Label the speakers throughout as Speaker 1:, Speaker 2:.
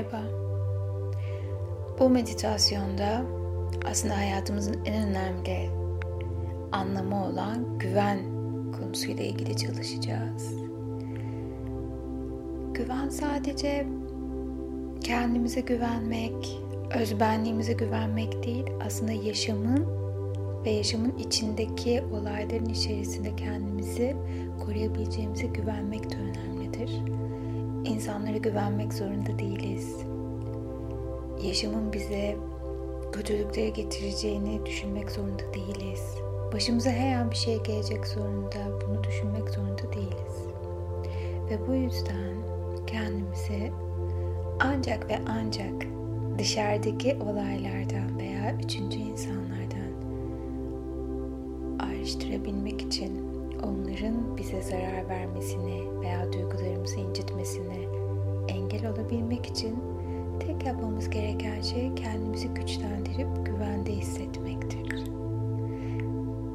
Speaker 1: Merhaba. Bu meditasyonda aslında hayatımızın en önemli anlamı olan güven konusuyla ilgili çalışacağız. Güven sadece kendimize güvenmek, özbenliğimize güvenmek değil, aslında yaşamın ve yaşamın içindeki olayların içerisinde kendimizi koruyabileceğimize güvenmek de önemlidir. İnsanlara güvenmek zorunda değiliz. Yaşamın bize kötülüklere getireceğini düşünmek zorunda değiliz. Başımıza her an bir şey gelecek zorunda, bunu düşünmek zorunda değiliz. Ve bu yüzden kendimizi ancak ve ancak dışarıdaki olaylardan veya üçüncü insanlardan ayrıştırabilmek için onların bize zarar vermesini veya duygularımızı incitmesini engel olabilmek için tek yapmamız gereken şey kendimizi güçlendirip güvende hissetmektir.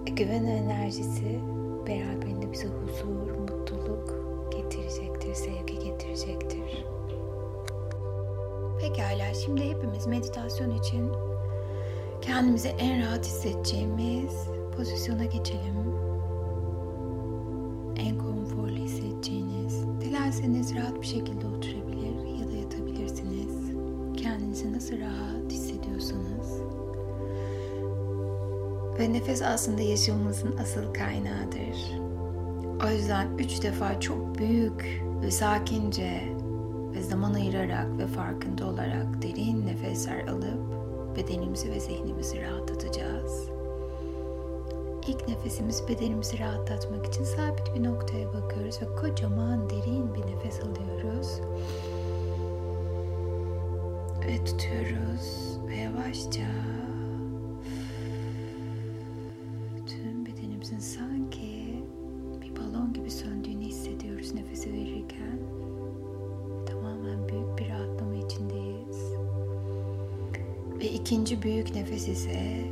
Speaker 1: E, güven enerjisi beraberinde bize huzur, mutluluk getirecektir, sevgi getirecektir. Pekala, şimdi hepimiz meditasyon için kendimizi en rahat hissedeceğimiz pozisyona geçelim. Rahat bir şekilde oturabilir ya da yatabilirsiniz. Kendinizi nasıl rahat hissediyorsanız. Ve nefes aslında yaşamımızın asıl kaynağıdır. O yüzden üç defa çok büyük ve sakince ve zaman ayırarak ve farkında olarak derin nefesler alıp bedenimizi ve zihnimizi rahatlatacağız. İlk nefesimiz bedenimizi rahatlatmak için sabit bir noktaya bakıyoruz ve kocaman derin bir nefes alıyoruz. Ve tutuyoruz ve yavaşça tüm bedenimizin sanki bir balon gibi söndüğünü hissediyoruz nefesi verirken. Tamamen büyük bir rahatlama içindeyiz. Ve ikinci büyük nefes ise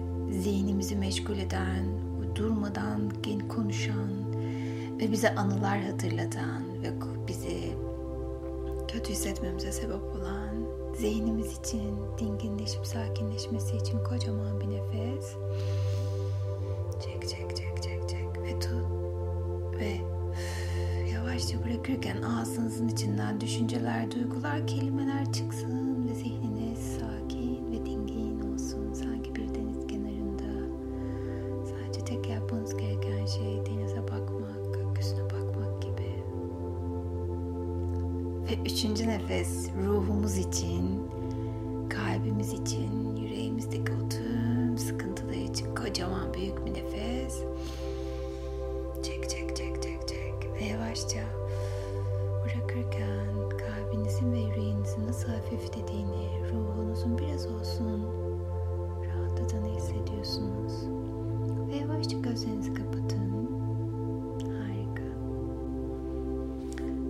Speaker 1: ve bize anılar hatırlatan ve bizi kötü hissetmemize sebep olan zihnimiz için dinginleşip sakinleşmesi için kocaman bir nefes. Çek çek çek çek çek. Ve tut. Ve yavaşça bırakırken ağzınızın içinden düşünceler, duygular, kelimeler çıksın ve yavaşça bırakırken kalbinizin ve yüreğinizin nasıl hafiflediğini, ruhunuzun biraz olsun rahatladığını hissediyorsunuz. Ve yavaşça gözlerinizi kapatın. Harika.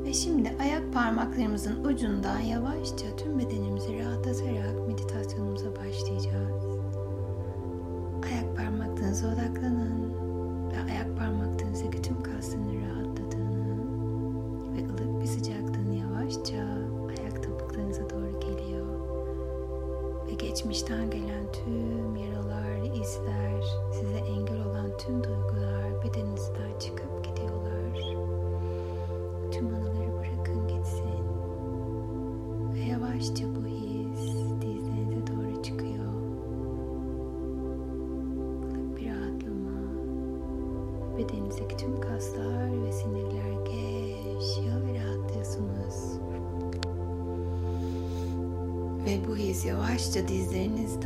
Speaker 1: Ve şimdi ayak parmaklarımızın ucundan yavaşça tüm bedenimizi rahatlatarak meditasyonumuza başlayacağız. Ayak parmaklarınıza odaklanın Ve geçmişten Ve bu his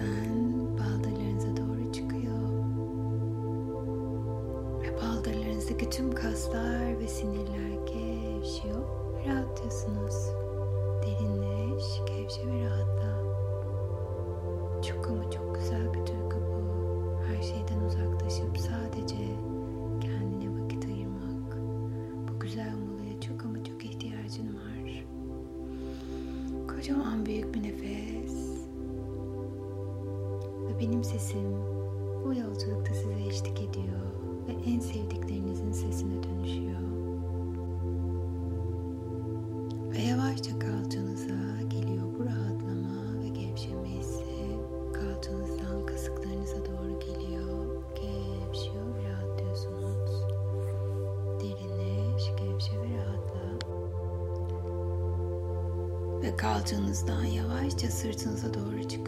Speaker 1: sesim bu yolculukta size eşlik ediyor ve en sevdiklerinizin sesine dönüşüyor. Ve yavaşça kalçanıza geliyor bu rahatlama ve gevşeme hissi. Kalçanızdan kasıklarınıza doğru geliyor. Gevşiyor ve rahatlıyorsunuz. Derinleş, gevşe ve rahatla. Ve kalçanızdan yavaşça sırtınıza doğru çıkıyor.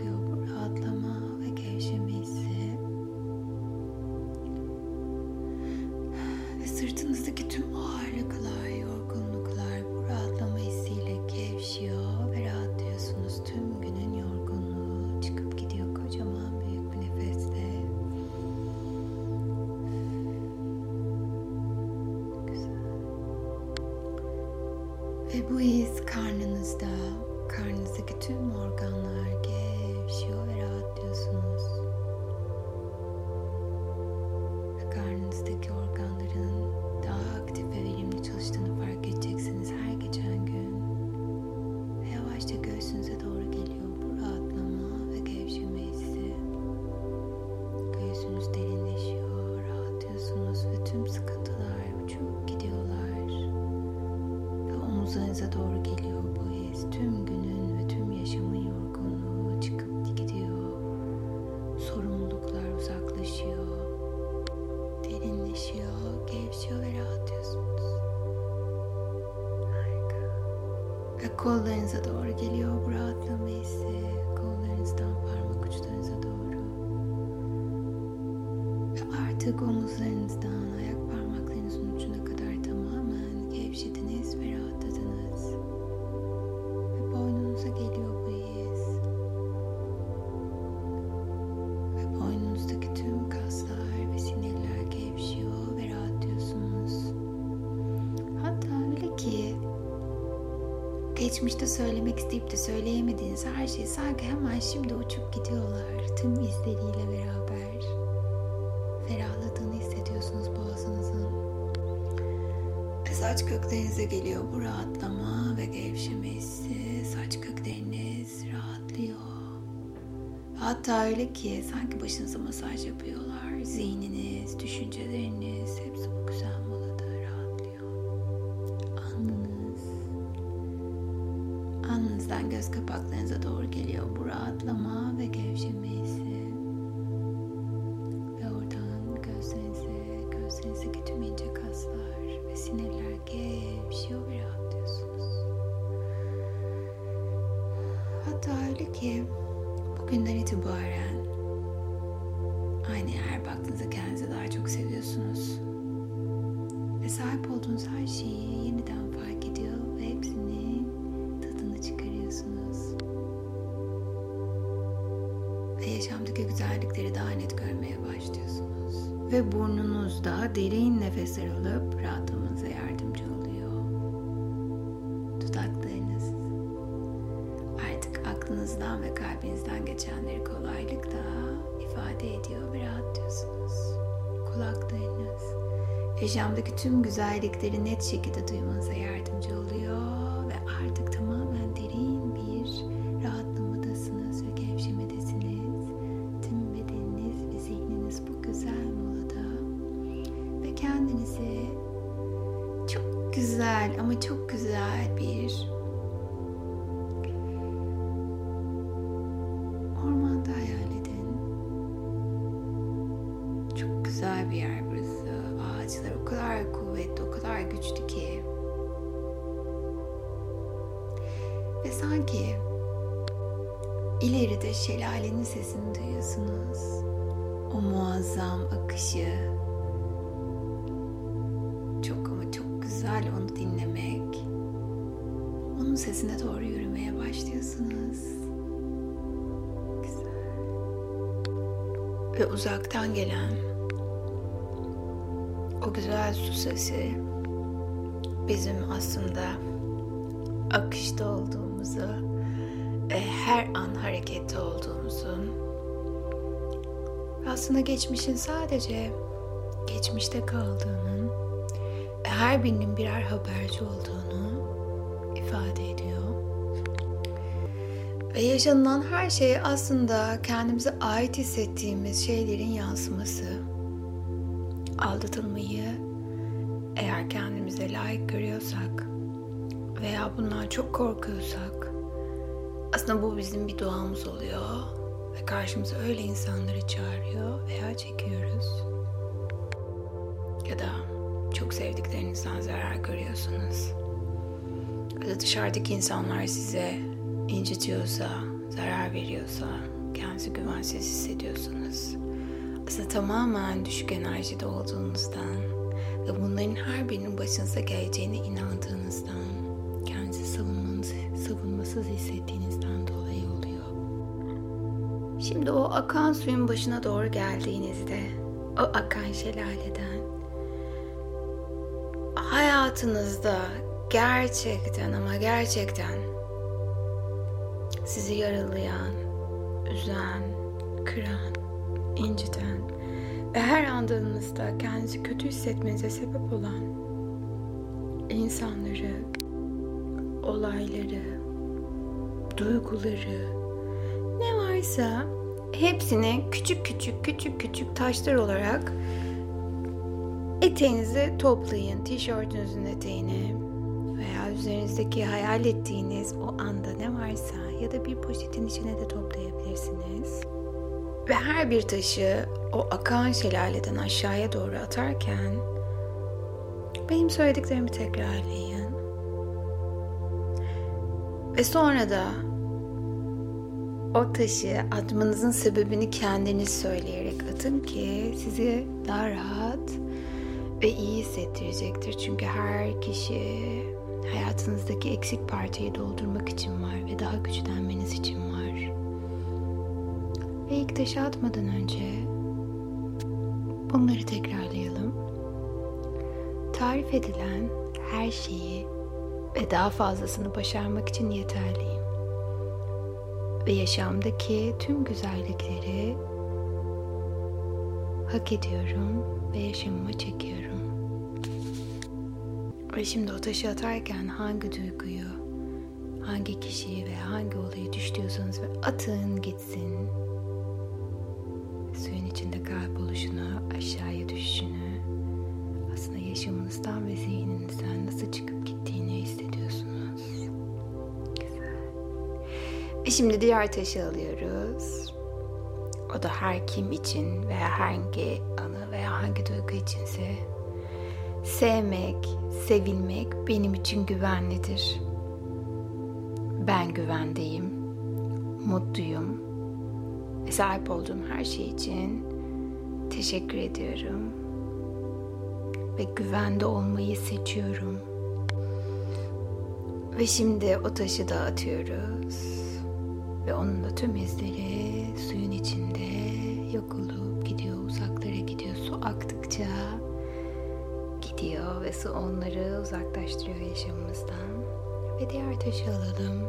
Speaker 1: Kollarınıza doğru geliyor bu rahatlama hissi. Kollarınızdan parmak uçlarınıza doğru. Ve artık omuzlarınızdan geçmişte söylemek isteyip de söyleyemediğiniz her şey sanki hemen şimdi uçup gidiyorlar. Tüm izleriyle beraber ferahladığını hissediyorsunuz boğazınızın. Ve saç köklerinize geliyor bu rahatlama ve gevşeme hissi. Saç kökleriniz rahatlıyor. Hatta öyle ki sanki başınıza masaj yapıyorlar. Zihniniz, düşünceleriniz alnınızdan göz kapaklarınıza doğru geliyor bu rahatlama ve gevşeme hissi. Ve oradan gözlerinize, gözlerinizdeki tüm ince kaslar ve sinirler gevşiyor ve rahatlıyorsunuz. Hatta öyle ki bugünden itibaren Ve burnunuzda derin nefesler alıp rahatlamanıza yardımcı oluyor. Dudaklarınız artık aklınızdan ve kalbinizden geçenleri kolaylıkla ifade ediyor ve rahatlıyorsunuz. Kulaklarınız yaşamdaki tüm güzellikleri net şekilde duymanıza yardımcı oluyor ve artık tamamen kadar güçlü ki. Ve sanki ileride şelalenin sesini duyuyorsunuz. O muazzam akışı. Çok ama çok güzel onu dinlemek. Onun sesine doğru yürümeye başlıyorsunuz. Güzel. Ve uzaktan gelen o güzel su sesi bizim aslında akışta olduğumuzu ve her an harekette olduğumuzun ve aslında geçmişin sadece geçmişte kaldığının ve her birinin birer haberci olduğunu ifade ediyor. Ve yaşanılan her şey aslında kendimize ait hissettiğimiz şeylerin yansıması. Aldatılmayı eğer kendimize layık görüyorsak veya bundan çok korkuyorsak aslında bu bizim bir doğamız oluyor ve karşımıza öyle insanları çağırıyor veya çekiyoruz. Ya da çok sevdiklerinizden zarar görüyorsunuz. da dışarıdaki insanlar size incitiyorsa, zarar veriyorsa, kendinizi güvensiz hissediyorsanız aslında tamamen düşük enerjide olduğunuzdan ve bunların her birinin başınıza geleceğine inandığınızdan kendinizi savunmanız, savunmasız hissettiğinizden dolayı oluyor. Şimdi o akan suyun başına doğru geldiğinizde o akan şelaleden hayatınızda gerçekten ama gerçekten sizi yaralayan, üzen, kıran, inciten ve her andığınızda kendinizi kötü hissetmenize sebep olan insanları, olayları, duyguları ne varsa hepsini küçük küçük küçük küçük taşlar olarak eteğinizi toplayın. Tişörtünüzün eteğini veya üzerinizdeki hayal ettiğiniz o anda ne varsa ya da bir poşetin içine de toplayabilirsiniz. Ve her bir taşı o akan şelaleden aşağıya doğru atarken benim söylediklerimi tekrarlayın. Ve sonra da o taşı atmanızın sebebini kendiniz söyleyerek atın ki sizi daha rahat ve iyi hissettirecektir. Çünkü her kişi hayatınızdaki eksik parçayı doldurmak için var ve daha güçlenmeniz için var. İlk taşı atmadan önce bunları tekrarlayalım. Tarif edilen her şeyi ve daha fazlasını başarmak için yeterliyim. Ve yaşamdaki tüm güzellikleri hak ediyorum ve yaşamıma çekiyorum. Ve şimdi o taşı atarken hangi duyguyu, hangi kişiyi ve hangi olayı düştüyorsanız ve atın gitsin. Ve şimdi diğer taşı alıyoruz. O da her kim için veya hangi anı veya hangi duygu içinse sevmek, sevilmek benim için güvenlidir. Ben güvendeyim, mutluyum ve sahip olduğum her şey için teşekkür ediyorum ve güvende olmayı seçiyorum. Ve şimdi o taşı da atıyoruz. Ve onun da tüm izleri suyun içinde yok olup gidiyor, uzaklara gidiyor. Su aktıkça gidiyor ve su onları uzaklaştırıyor yaşamımızdan. Ve diğer taşı alalım.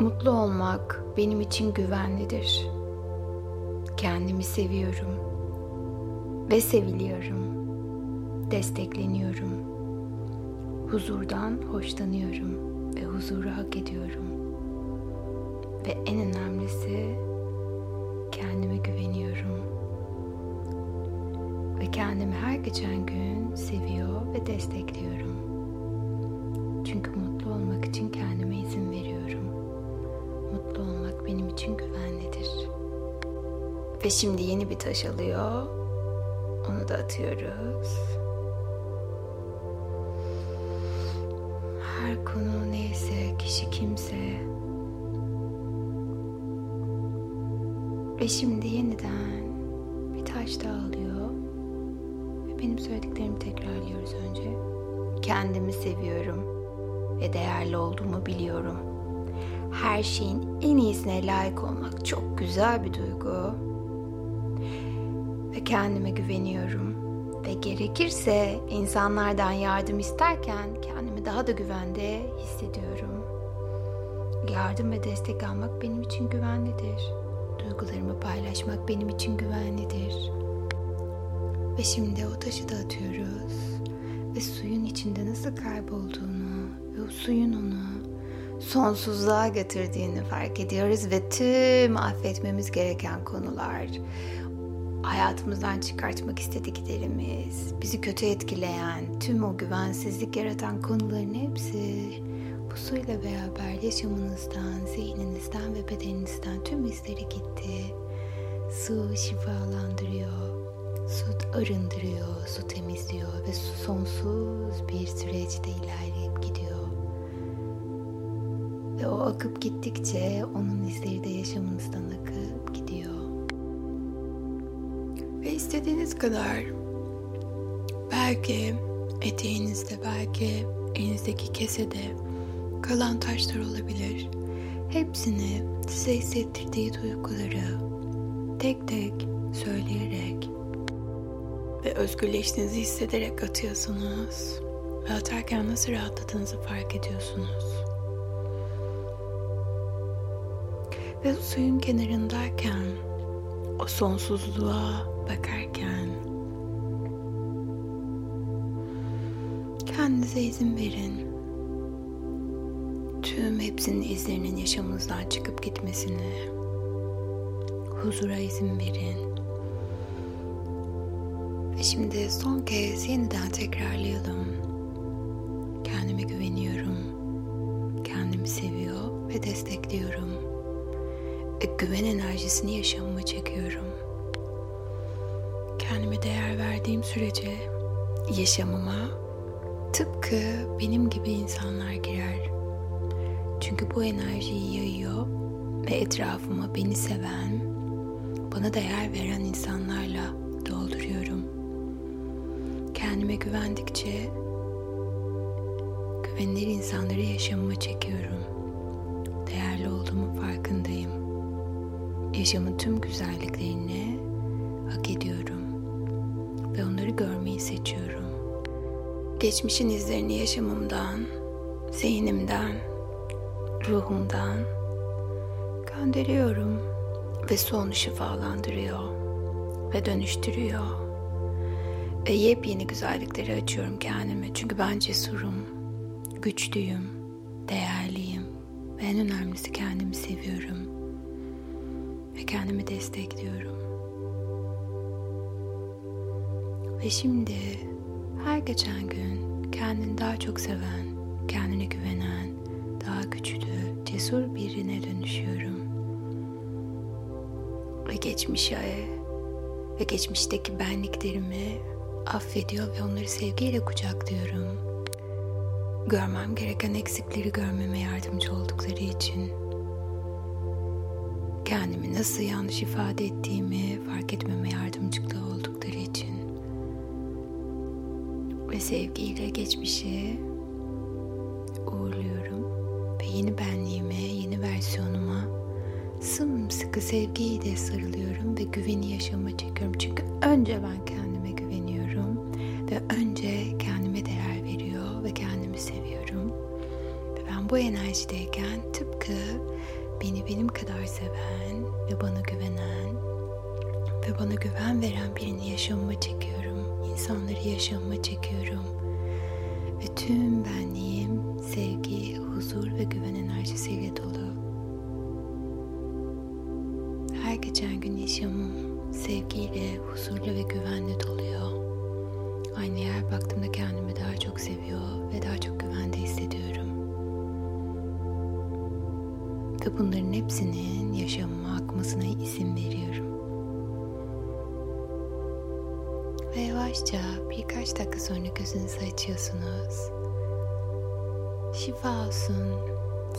Speaker 1: Mutlu olmak benim için güvenlidir. Kendimi seviyorum ve seviliyorum. Destekleniyorum. Huzurdan hoşlanıyorum ve huzuru hak ediyorum. Ve en önemlisi kendime güveniyorum. Ve kendimi her geçen gün seviyor ve destekliyorum. Çünkü mutlu olmak için kendime izin veriyorum. Mutlu olmak benim için güvenlidir. Ve şimdi yeni bir taş alıyor. Onu da atıyoruz. Ve şimdi yeniden bir taş daha alıyor. Ve benim söylediklerimi tekrarlıyoruz önce. Kendimi seviyorum ve değerli olduğumu biliyorum. Her şeyin en iyisine layık olmak çok güzel bir duygu. Ve kendime güveniyorum. Ve gerekirse insanlardan yardım isterken kendimi daha da güvende hissediyorum. Yardım ve destek almak benim için güvenlidir duygularımı paylaşmak benim için güvenlidir. Ve şimdi o taşı da atıyoruz. Ve suyun içinde nasıl kaybolduğunu ve suyun onu sonsuzluğa götürdüğünü fark ediyoruz ve tüm affetmemiz gereken konular, hayatımızdan çıkartmak istediklerimiz, bizi kötü etkileyen, tüm o güvensizlik yaratan konuların hepsi bu suyla beraber yaşamınızdan, zihninizden ve bedeninizden tüm izleri gitti. Su şifalandırıyor, su arındırıyor, su temizliyor ve su sonsuz bir süreçte ilerleyip gidiyor. Ve o akıp gittikçe onun izleri de yaşamınızdan akıp gidiyor.
Speaker 2: Ve istediğiniz kadar belki eteğinizde belki elinizdeki kesede kalan taşlar olabilir. Hepsini size hissettirdiği duyguları tek tek söyleyerek ve özgürleştiğinizi hissederek atıyorsunuz. Ve atarken nasıl rahatladığınızı fark ediyorsunuz. Ve suyun kenarındayken o sonsuzluğa bakarken kendinize izin verin. Tüm hepsinin izlerinin yaşamınızdan çıkıp gitmesini huzura izin verin. Ve şimdi son kez yeniden tekrarlayalım. Kendime güveniyorum. Kendimi seviyor ve destekliyorum. Ve güven enerjisini yaşamıma çekiyorum. Kendime değer verdiğim sürece yaşamıma tıpkı benim gibi insanlar girer. Çünkü bu enerjiyi yayıyor ve etrafıma beni seven, bana değer veren insanlarla dolduruyorum. Kendime güvendikçe güvenilir insanları yaşamıma çekiyorum. Değerli olduğumun farkındayım. Yaşamın tüm güzelliklerini hak ediyorum ve onları görmeyi seçiyorum. Geçmişin izlerini yaşamımdan, zihnimden, ruhumdan gönderiyorum ve son şifalandırıyor ve dönüştürüyor. Ve yepyeni güzellikleri açıyorum kendime. Çünkü ben cesurum, güçlüyüm, değerliyim ve en önemlisi kendimi seviyorum. Ve kendimi destekliyorum. Ve şimdi her geçen gün kendini daha çok seven, kendine güvenen, daha güçlü, cesur birine dönüşüyorum. Ve geçmişe ve geçmişteki benliklerimi affediyor ve onları sevgiyle kucaklıyorum. Görmem gereken eksikleri görmeme yardımcı oldukları için. Kendimi nasıl yanlış ifade ettiğimi fark etmeme yardımcı oldukları için. Ve sevgiyle geçmişi yeni benliğime, yeni versiyonuma sımsıkı sevgiyle sarılıyorum ve güveni yaşama çekiyorum. Çünkü önce ben kendime güveniyorum ve önce kendime değer veriyor ve kendimi seviyorum. Ve ben bu enerjideyken tıpkı beni benim kadar seven ve bana güvenen ve bana güven veren birini yaşamıma çekiyorum. İnsanları yaşamıma çekiyorum. Ve tüm benliğim sevgi, huzur ve güven enerjisiyle dolu her geçen gün yaşamım sevgiyle, huzurla ve güvenle doluyor. Aynı yer baktığımda kendimi daha çok seviyor ve daha çok güvende hissediyorum. Ve bunların hepsinin yaşamıma akmasına izin veriyorum. Yavaşça birkaç dakika sonra gözünüzü açıyorsunuz. Şifa olsun,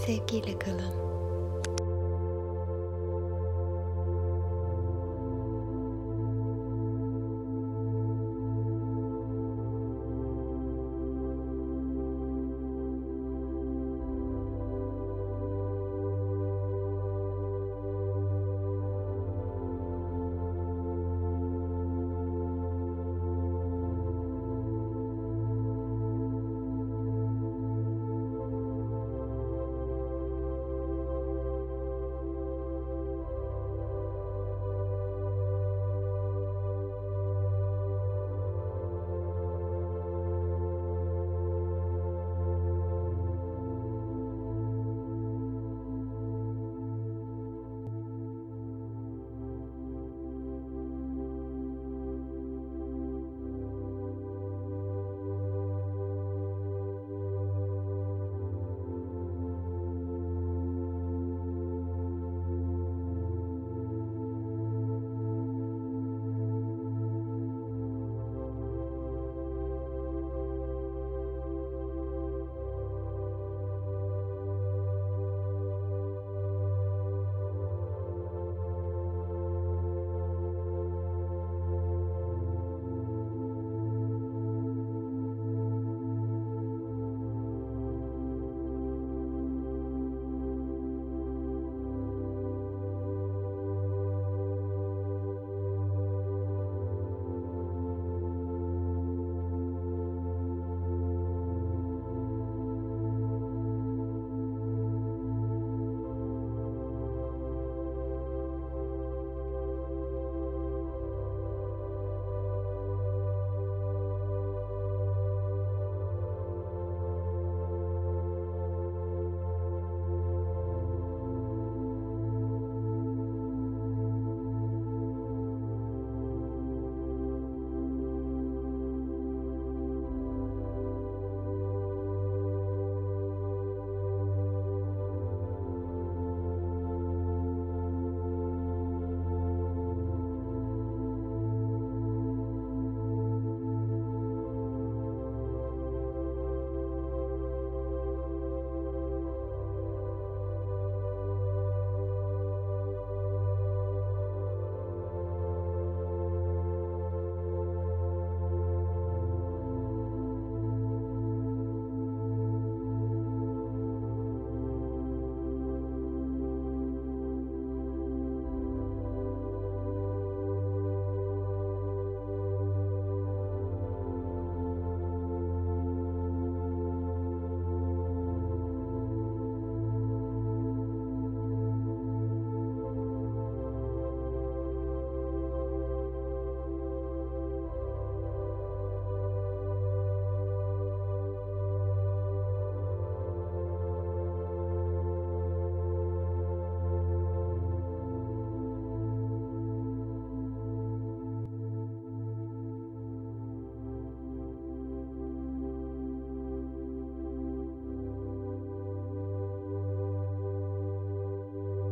Speaker 2: sevgiyle kalın.